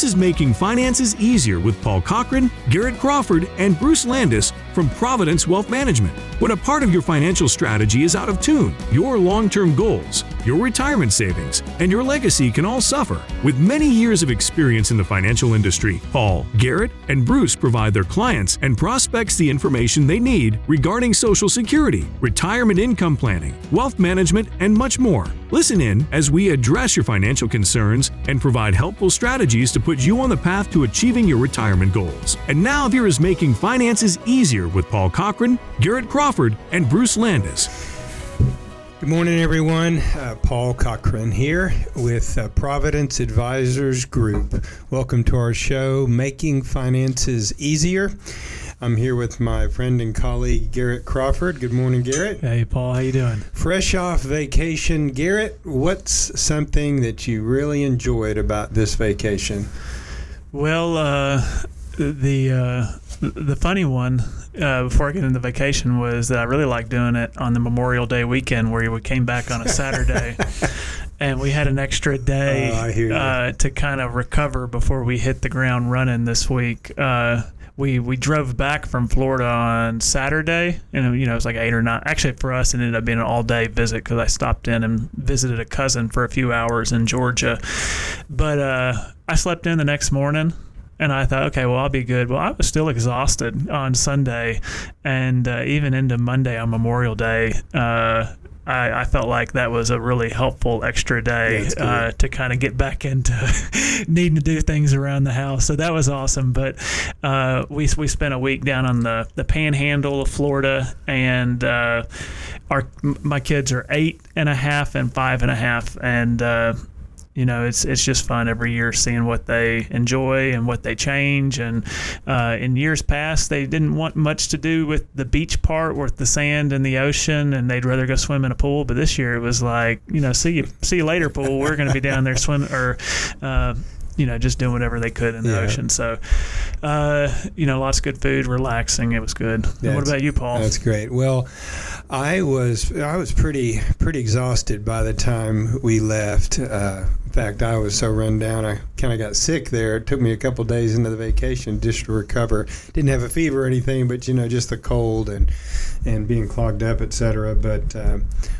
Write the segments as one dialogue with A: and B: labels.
A: This is Making Finances Easier with Paul Cochran, Garrett Crawford, and Bruce Landis from Providence Wealth Management. When a part of your financial strategy is out of tune, your long term goals, your retirement savings, and your legacy can all suffer. With many years of experience in the financial industry, Paul, Garrett, and Bruce provide their clients and prospects the information they need regarding Social Security, retirement income planning, wealth management, and much more. Listen in as we address your financial concerns and provide helpful strategies to put you on the path to achieving your retirement goals. And now here is Making Finances Easier with Paul Cochran, Garrett Crawford, and Bruce Landis.
B: Good morning, everyone. Uh, Paul Cochran here with uh, Providence Advisors Group. Welcome to our show, Making Finances Easier. I'm here with my friend and colleague Garrett Crawford. Good morning, Garrett.
C: Hey, Paul. How you doing?
B: Fresh off vacation, Garrett. What's something that you really enjoyed about this vacation?
C: Well, uh, the uh, the funny one uh, before I get into vacation was that I really liked doing it on the Memorial Day weekend, where we came back on a Saturday. and we had an extra day
B: oh,
C: uh, to kind of recover before we hit the ground running this week. Uh, we we drove back from Florida on Saturday, and you know it was like eight or nine. Actually, for us, it ended up being an all day visit because I stopped in and visited a cousin for a few hours in Georgia. But uh, I slept in the next morning. And I thought, okay, well, I'll be good. Well, I was still exhausted on Sunday, and uh, even into Monday on Memorial Day. Uh, I, I, felt like that was a really helpful extra day yeah, uh, to kind of get back into needing to do things around the house. So that was awesome. But uh, we we spent a week down on the the Panhandle of Florida, and uh, our my kids are eight and a half and five and a half, and uh, you know, it's it's just fun every year seeing what they enjoy and what they change. And uh, in years past, they didn't want much to do with the beach part, with the sand and the ocean, and they'd rather go swim in a pool. But this year, it was like, you know, see you see you later, pool. We're going to be down there swimming or. Uh, you know, just doing whatever they could in the yeah. ocean. So, uh, you know, lots of good food, relaxing. It was good. what about you, Paul?
B: That's great. Well, I was I was pretty pretty exhausted by the time we left. Uh, in fact, I was so run down, I kind of got sick there. It took me a couple days into the vacation just to recover. Didn't have a fever or anything, but you know, just the cold and and being clogged up, etc. But uh,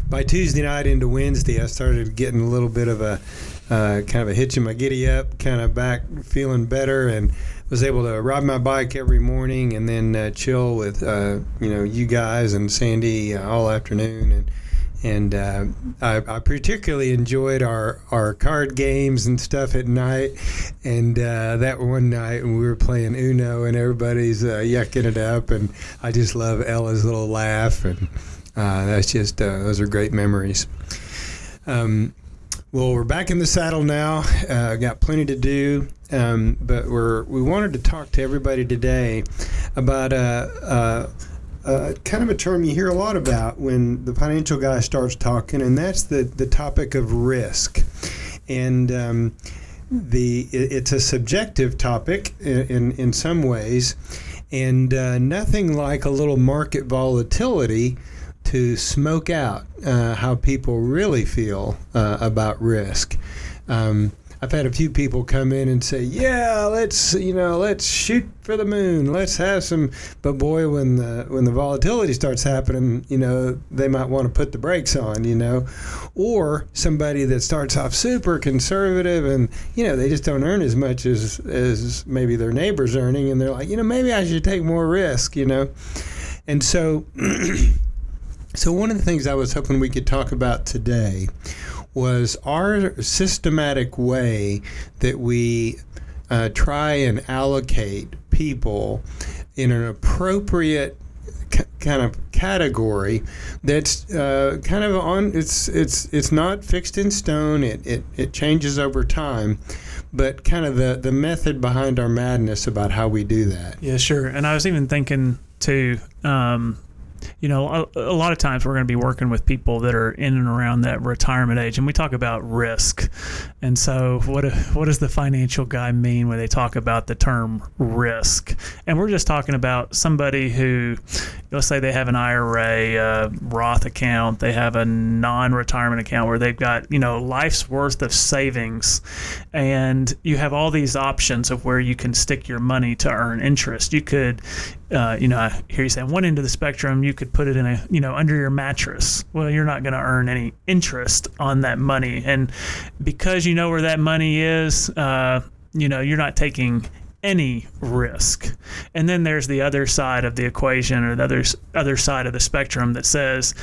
B: by Tuesday night into Wednesday, I started getting a little bit of a uh, kind of a hitch in my giddy up, kind of back feeling better, and was able to ride my bike every morning and then uh, chill with uh, you know you guys and Sandy uh, all afternoon and and uh, I, I, particularly enjoyed our, our card games and stuff at night. And uh, that one night we were playing Uno and everybody's yucking it up, and I just love Ella's little laugh, and that's just those are great memories. Um, well, we're back in the saddle now. Uh, got plenty to do, um, but we're we wanted to talk to everybody today about a, a, a, kind of a term you hear a lot about when the financial guy starts talking, and that's the the topic of risk. And um, the it, it's a subjective topic in in, in some ways, and uh, nothing like a little market volatility to smoke out uh, how people really feel uh, about risk. Um, I've had a few people come in and say, "Yeah, let's you know, let's shoot for the moon. Let's have some." But boy, when the when the volatility starts happening, you know, they might want to put the brakes on, you know, or somebody that starts off super conservative and you know they just don't earn as much as as maybe their neighbors earning, and they're like, you know, maybe I should take more risk, you know, and so. So, one of the things I was hoping we could talk about today was our systematic way that we uh, try and allocate people in an appropriate kind of category that's uh, kind of on it's it's it's not fixed in stone it, it it changes over time but kind of the the method behind our madness about how we do that.
C: Yeah sure. And i was even thinking too um, you know, a, a, lot of times we're going to be working with people that are in and around that retirement age, and we talk about risk. And so, what what does the financial guy mean when they talk about the term risk? And we're just talking about somebody who let's say they have an IRA, uh, Roth account, they have a non-retirement account where they've got you know life's worth of savings, and you have all these options of where you can stick your money to earn interest. You could, uh, you know, I hear you say one end of the spectrum, you could put it in a you know under your mattress. Well, you're not going to earn any interest on that money, and because you know where that money is, uh, you know, you're not taking any risk. And then there's the other side of the equation or the other, other side of the spectrum that says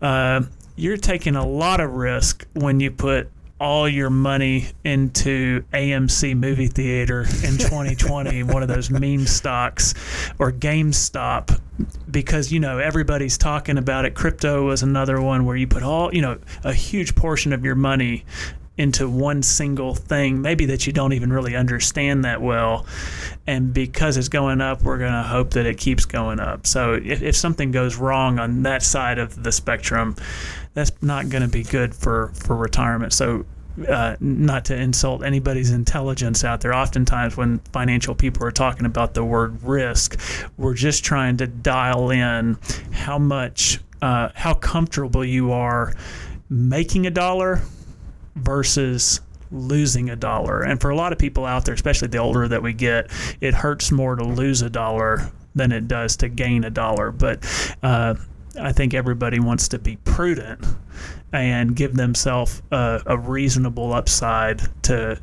C: uh, you're taking a lot of risk when you put all your money into AMC movie theater in 2020, one of those meme stocks, or GameStop, because you know everybody's talking about it. Crypto was another one where you put all you know a huge portion of your money into one single thing, maybe that you don't even really understand that well. And because it's going up, we're going to hope that it keeps going up. So if, if something goes wrong on that side of the spectrum, that's not going to be good for, for retirement. So uh, not to insult anybody's intelligence out there. Oftentimes, when financial people are talking about the word risk, we're just trying to dial in how much, uh, how comfortable you are making a dollar versus losing a dollar. And for a lot of people out there, especially the older that we get, it hurts more to lose a dollar than it does to gain a dollar. But uh, I think everybody wants to be prudent and give themselves a, a reasonable upside to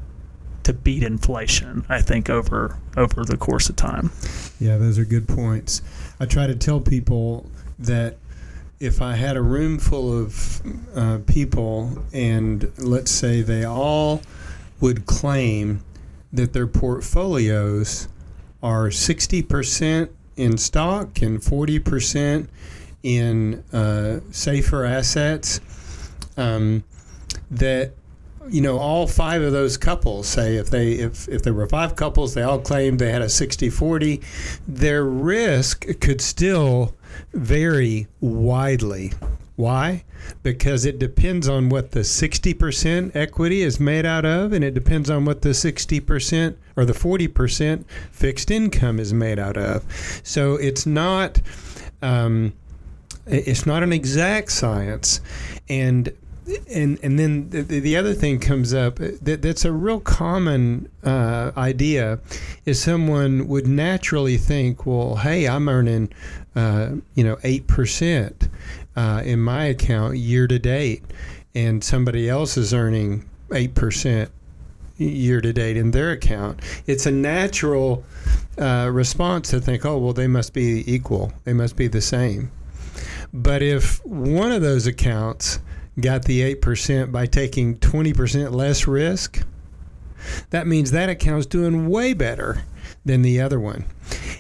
C: to beat inflation. I think over over the course of time.
B: Yeah, those are good points. I try to tell people that if I had a room full of uh, people and let's say they all would claim that their portfolios are 60% in stock and 40% in uh, safer assets, um, that you know all five of those couples say if they if, if there were five couples they all claimed they had a 60-40 their risk could still vary widely. Why? Because it depends on what the 60% equity is made out of, and it depends on what the 60% or the 40% fixed income is made out of. So it's not. Um, it's not an exact science, and and and then the, the other thing comes up that that's a real common uh, idea is someone would naturally think, well, hey, I'm earning, uh, you know, eight percent uh, in my account year to date, and somebody else is earning eight percent year to date in their account. It's a natural uh, response to think, oh, well, they must be equal, they must be the same. But if one of those accounts got the 8% by taking 20% less risk, that means that account's doing way better than the other one.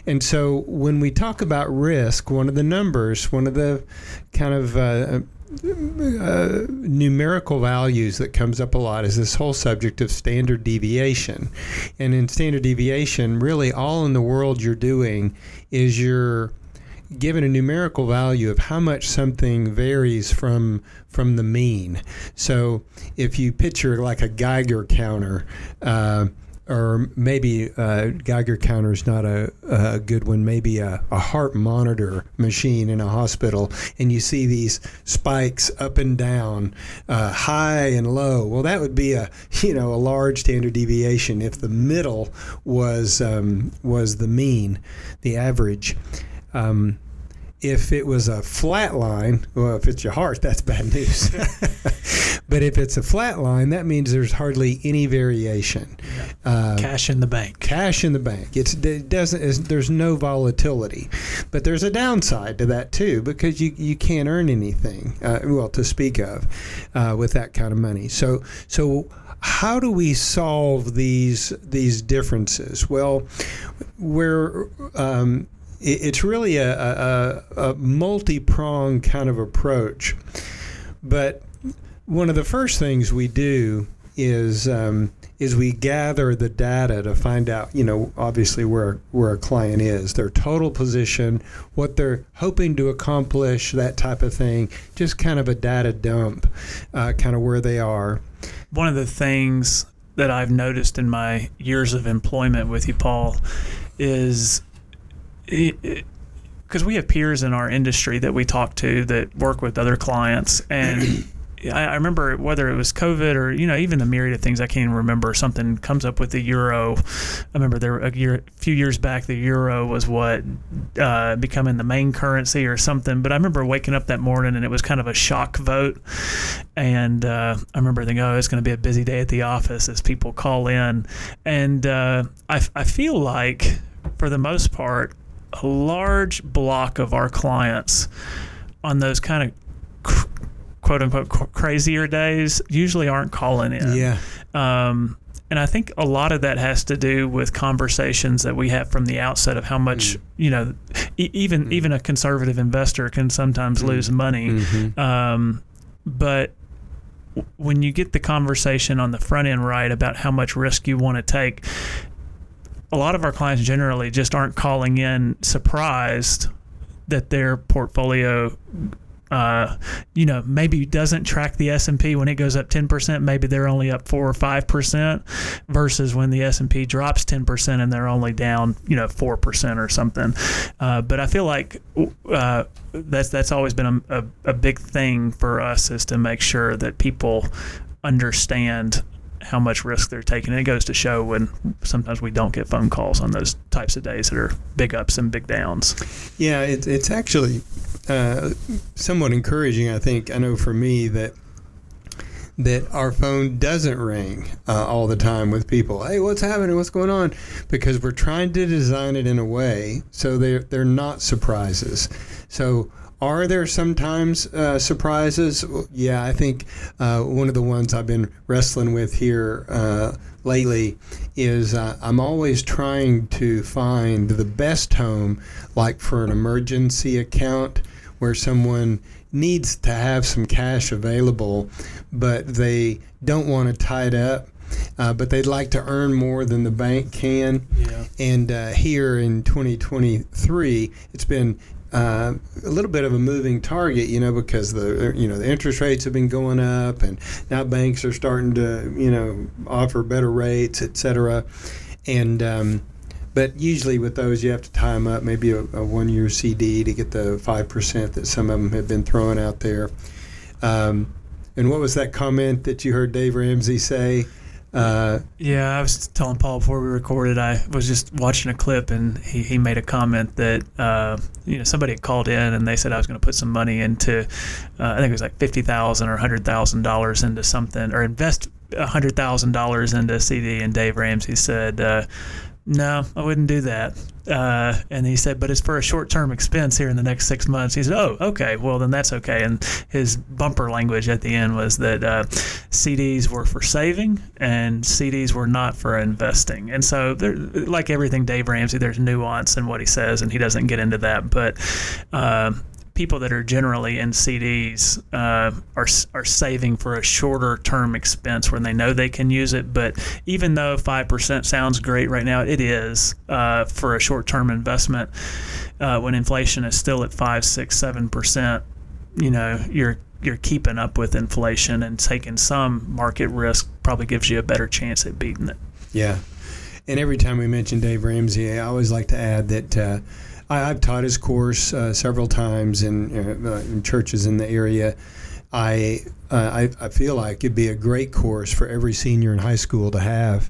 B: And so when we talk about risk, one of the numbers, one of the kind of uh, uh, numerical values that comes up a lot is this whole subject of standard deviation. And in standard deviation, really all in the world you're doing is you're given a numerical value of how much something varies from from the mean. So if you picture like a Geiger counter. Uh, or maybe a Geiger counter is not a, a good one, maybe a, a, heart monitor machine in a hospital, and you see these spikes up and down, uh, high and low. Well, that would be a you know a large standard deviation if the middle was um, was the mean, the average. Um, if it was a flat line, well, if it's your heart, that's bad news. but if it's a flat line, that means there's hardly any variation.
C: Yeah. Uh, cash in the bank.
B: Cash in the bank. It's, it doesn't. there's no volatility, but there's a downside to that too because you, you can't earn anything. Uh, well, to speak of, uh, with that kind of money. So so how do we solve these these differences? Well, we're um, it's really a, a, a multi pronged kind of approach. But one of the first things we do is um, is we gather the data to find out, you know, obviously where where a client is, their total position, what they're hoping to accomplish, that type of thing. Just kind of a data dump, uh, kind of where they are.
C: One of the things that I've noticed in my years of employment with you, Paul, is because we have peers in our industry that we talk to that work with other clients and I, I remember whether it was COVID or you know even the myriad of things I can't even remember. Something comes up with the euro. I remember there a year, a few years back, the euro was what uh, becoming the main currency or something. But I remember waking up that morning and it was kind of a shock vote. And uh, I remember thinking, oh, it's going to be a busy day at the office as people call in. And uh, I, I feel like for the most part, a large block of our clients on those kind of quote unquote crazier days usually aren't calling in.
B: Yeah.
C: Um, and I think a lot of that has to do with conversations that we have from the outset of how much mm. you know, e- even mm. even a conservative investor can sometimes mm. lose money. Mm-hmm. Um, but when you get the conversation on the front end right about how much risk you want to take, a lot of our clients generally just aren't calling in surprised that their portfolio uh, you know, maybe doesn't track the S and P when it goes up ten percent. Maybe they're only up four or five percent, versus when the S and P drops ten percent and they're only down, you know, four percent or something. Uh, but I feel like uh, that's that's always been a, a, a big thing for us is to make sure that people understand how much risk they're taking. And it goes to show when sometimes we don't get phone calls on those types of days that are big ups and big downs.
B: Yeah, it, it's actually uh, somewhat encouraging. I think I know for me that that our phone doesn't ring uh, all the time with people. Hey, what's happening? What's going on? Because we're trying to design it in a way so they're they're not surprises. So are there sometimes uh, surprises? Yeah, I think uh, one of the ones I've been wrestling with here uh, lately is uh, I'm always trying to find the best home, like for an emergency account where someone needs to have some cash available, but they don't want to tie it up. Uh, but they'd like to earn more than the bank can.
C: Yeah.
B: And uh, here in 2023, it's been uh, a little bit of a moving target, you know, because the you know the interest rates have been going up, and now banks are starting to you know offer better rates, et cetera. And um, but usually with those, you have to tie them up, maybe a, a one-year CD to get the five percent that some of them have been throwing out there. Um, and what was that comment that you heard Dave Ramsey say?
C: Uh, yeah, I was telling Paul before we recorded. I was just watching a clip, and he, he made a comment that uh, you know somebody had called in, and they said I was going to put some money into, uh, I think it was like fifty thousand or hundred thousand dollars into something, or invest hundred thousand dollars into CD. And Dave Ramsey said, uh, no, I wouldn't do that. Uh, and he said, but it's for a short term expense here in the next six months. He said, oh, okay, well, then that's okay. And his bumper language at the end was that uh, CDs were for saving and CDs were not for investing. And so, like everything Dave Ramsey, there's nuance in what he says, and he doesn't get into that. But uh, people that are generally in CDs uh, are are saving for a shorter term expense when they know they can use it. But even though five percent sounds great right now, it is uh, for a short term investment. Uh, when inflation is still at five, six, seven percent, you know you're you're keeping up with inflation and taking some market risk probably gives you a better chance at beating it.
B: Yeah, and every time we mention Dave Ramsey, I always like to add that uh, I, have taught his course uh, several times in, uh, in, churches in the area. I, uh, I, I feel like it'd be a great course for every senior in high school to have.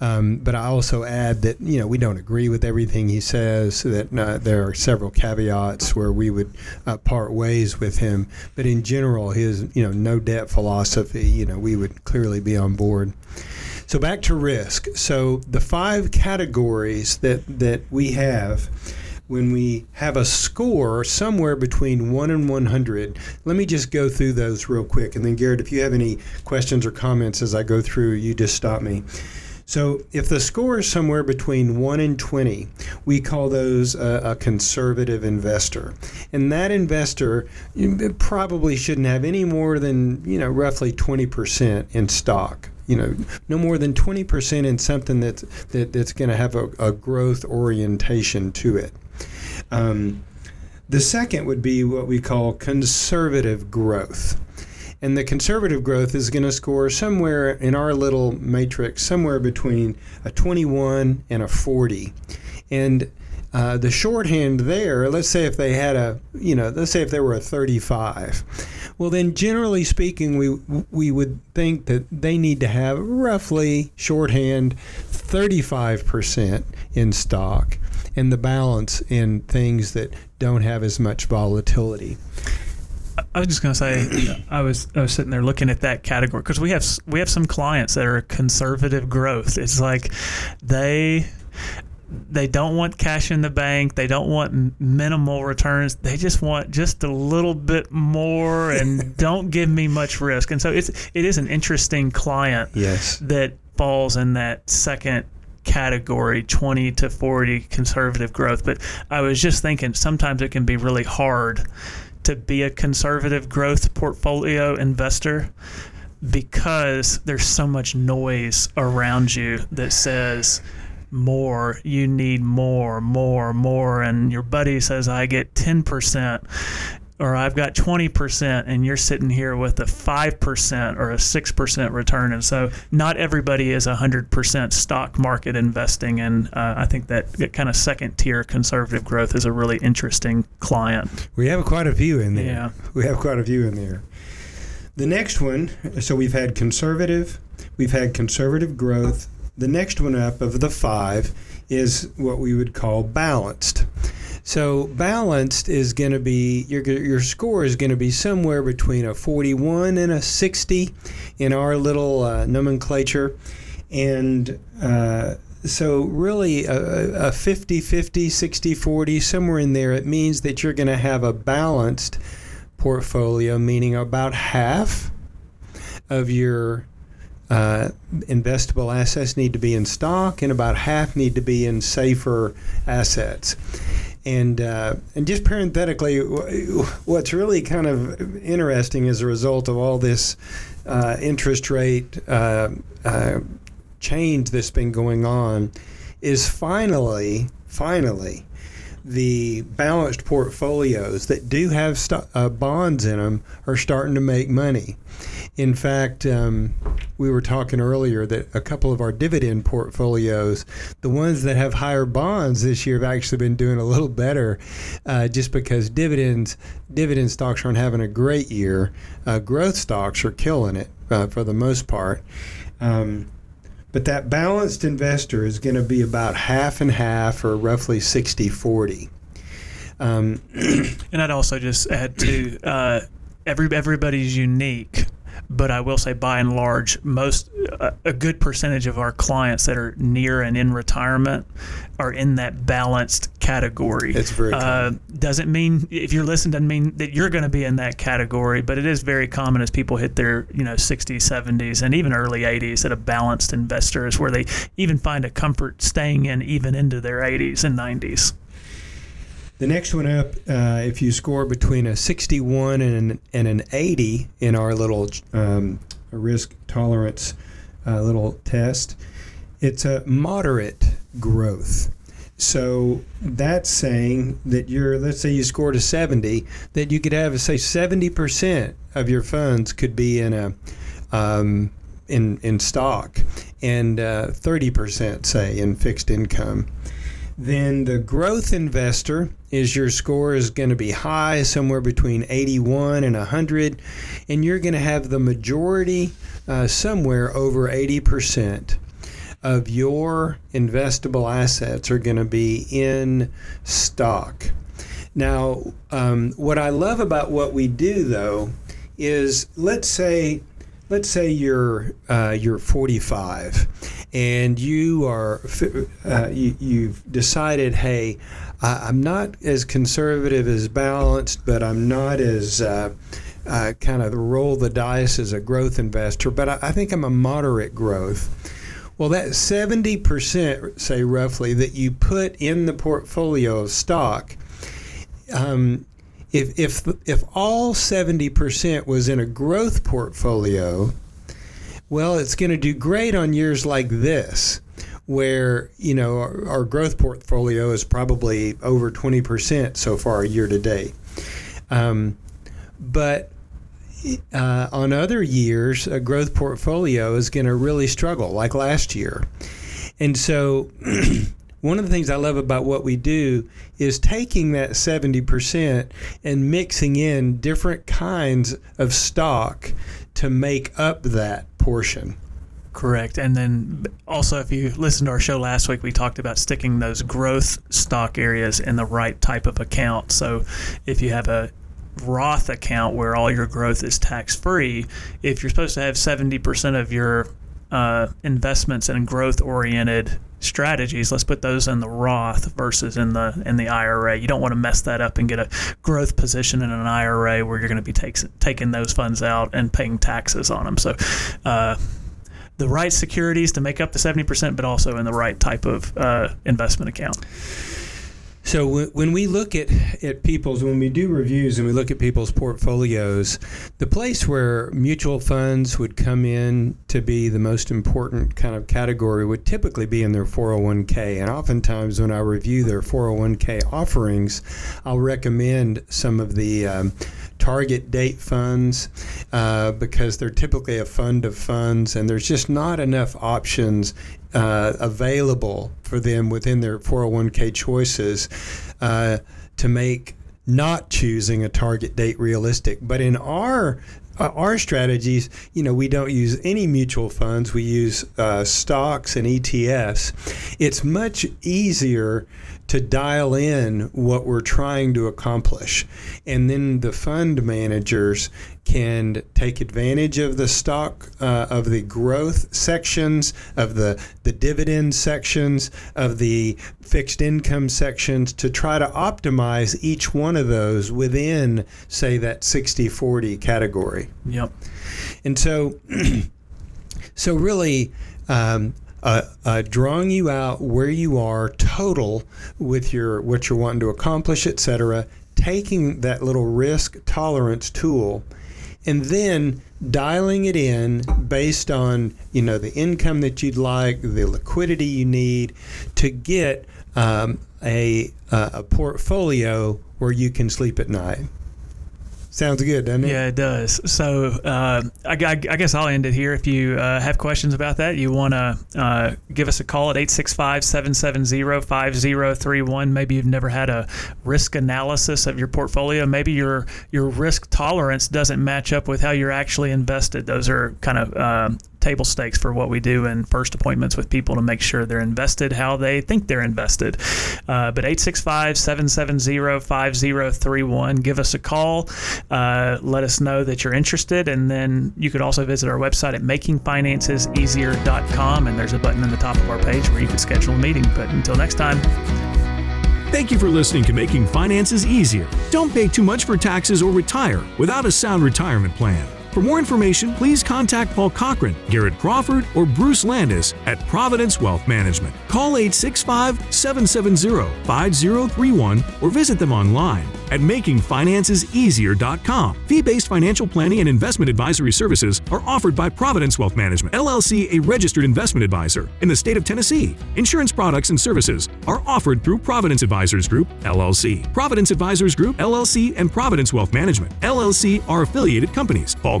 B: Um, but I also add that you know we don't agree with everything he says. That uh, there are several caveats where we would uh, part ways with him. But in general, his you know no debt philosophy, you know, we would clearly be on board. So back to risk. So the five categories that that we have when we have a score somewhere between 1 and 100. Let me just go through those real quick. And then, Garrett, if you have any questions or comments as I go through, you just stop me. So, if the score is somewhere between 1 and 20, we call those a, a conservative investor. And that investor probably shouldn't have any more than, you know, roughly 20% in stock you know, no more than 20% in something that's, that, that's going to have a, a growth orientation to it. Um, the second would be what we call conservative growth. And the conservative growth is going to score somewhere in our little matrix, somewhere between a 21 and a 40. And uh, the shorthand there, let's say if they had a, you know, let's say if they were a 35, well, then generally speaking, we we would think that they need to have roughly shorthand 35% in stock and the balance in things that don't have as much volatility.
C: I was just gonna say, I was I was sitting there looking at that category because we have we have some clients that are conservative growth. It's like they they don't want cash in the bank. They don't want minimal returns. They just want just a little bit more and don't give me much risk. And so it's it is an interesting client.
B: Yes.
C: That falls in that second category 20 to 40 conservative growth but i was just thinking sometimes it can be really hard to be a conservative growth portfolio investor because there's so much noise around you that says more, you need more, more, more. And your buddy says, I get 10%, or I've got 20%, and you're sitting here with a 5% or a 6% return. And so not everybody is 100% stock market investing. And uh, I think that, that kind of second tier conservative growth is a really interesting client.
B: We have quite a few in there.
C: Yeah.
B: We have quite a few in there. The next one, so we've had conservative, we've had conservative growth, the next one up of the five is what we would call balanced. So balanced is going to be your your score is going to be somewhere between a 41 and a 60 in our little uh, nomenclature, and uh, so really a, a 50 50 60 40 somewhere in there it means that you're going to have a balanced portfolio meaning about half of your uh, investable assets need to be in stock, and about half need to be in safer assets. And uh, and just parenthetically, what's really kind of interesting as a result of all this uh, interest rate uh, uh, change that's been going on is finally, finally, the balanced portfolios that do have st- uh, bonds in them are starting to make money. In fact, um, we were talking earlier that a couple of our dividend portfolios, the ones that have higher bonds this year, have actually been doing a little better, uh, just because dividends dividend stocks aren't having a great year. Uh, growth stocks are killing it uh, for the most part. Um, but that balanced investor is going to be about half and half, or roughly 60 40.
C: Um, and I'd also just add to uh, every everybody's unique but I will say, by and large, most a good percentage of our clients that are near and in retirement are in that balanced category.
B: It's very uh,
C: doesn't mean if you're listening doesn't mean that you're going to be in that category, but it is very common as people hit their you know 60s, 70s, and even early 80s that a balanced investor is where they even find a comfort staying in even into their 80s and 90s.
B: The next one up, uh, if you score between a 61 and an, and an 80 in our little um, risk tolerance uh, little test, it's a moderate growth. So that's saying that you're, let's say you scored a 70, that you could have, say, 70% of your funds could be in a, um, in, in stock and uh, 30%, say, in fixed income then the growth investor is your score is going to be high, somewhere between 81 and 100, and you're going to have the majority, uh, somewhere over 80% of your investable assets are going to be in stock. Now, um, what I love about what we do, though, is let's say let's say you're uh, you're 45 and you are uh, you, you've decided hey I, am not as conservative as balanced but i'm not as uh, uh, kind of roll the dice as a growth investor but I, I think i'm a moderate growth. Well that 70% say roughly that you put in the portfolio of stock um, if if if all 70% was in a growth portfolio, well, it's going to do great on years like this where you know our, our, growth portfolio is probably over 20% so far a year to date. Um, but uh, on other years, a growth portfolio is going to really struggle, like last year. And so one of the things I love about what we do is taking that 70% and mixing in different kinds of stock to make up that portion.
C: Correct. And then also, if you listened to our show last week, we talked about sticking those growth stock areas in the right type of account. So if you have a Roth account where all your growth is tax free, if you're supposed to have 70% of your uh, investments in growth oriented strategies, let's put those in the Roth versus in the in the IRA. You don't want to mess that up and get a growth position in an IRA where you're going to be takes, taking those funds out and paying taxes on them. So, uh, the right securities to make up the 70%, but also in the right type of uh, investment account.
B: So when we look at, at people's, when we do reviews and we look at people's portfolios, the place where mutual funds would come in to be the most important kind of category would typically be in their 401k. And oftentimes when I review their 401k offerings, I'll recommend some of the um, target date funds uh, because they're typically a fund of funds and there's just not enough options uh, available for them within their 401k choices uh, to make not choosing a target date realistic. But in our uh, our strategies, you know, we don't use any mutual funds. We use uh, stocks and ETFs. It's much easier to dial in what we're trying to accomplish. And then the fund managers can take advantage of the stock, uh, of the growth sections, of the, the dividend sections, of the fixed income sections to try to optimize each one of those within, say, that 60 40 category.
C: Yep.
B: And so, so really, um, uh, uh, drawing you out where you are total with your what you're wanting to accomplish, etc. Taking that little risk tolerance tool, and then dialing it in based on you know the income that you'd like, the liquidity you need to get um, a a portfolio where you can sleep at night. Sounds good, doesn't it?
C: Yeah, it does. So uh, I, I, guess I'll end it here. If you uh, have questions about that, you want to uh, give us a call at 865 770 5031. Maybe you've never had a risk analysis of your portfolio. Maybe your, your risk tolerance doesn't match up with how you're actually invested. Those are kind of um, table stakes for what we do in first appointments with people to make sure they're invested how they think they're invested. Uh, but 865 770 5031, give us a call. Uh, let us know that you're interested. And then you could also visit our website at makingfinanceseasier.com. And there's a button in the top of our page where you can schedule a meeting. But until next time,
A: Thank you for listening to Making Finances Easier. Don't pay too much for taxes or retire without a sound retirement plan. For more information, please contact Paul Cochran, Garrett Crawford, or Bruce Landis at Providence Wealth Management. Call 865 770 5031 or visit them online at makingfinanceseasier.com. Fee-based financial planning and investment advisory services are offered by Providence Wealth Management, LLC, a registered investment advisor in the state of Tennessee. Insurance products and services are offered through Providence Advisors Group, LLC. Providence Advisors Group, LLC, and Providence Wealth Management, LLC are affiliated companies. Paul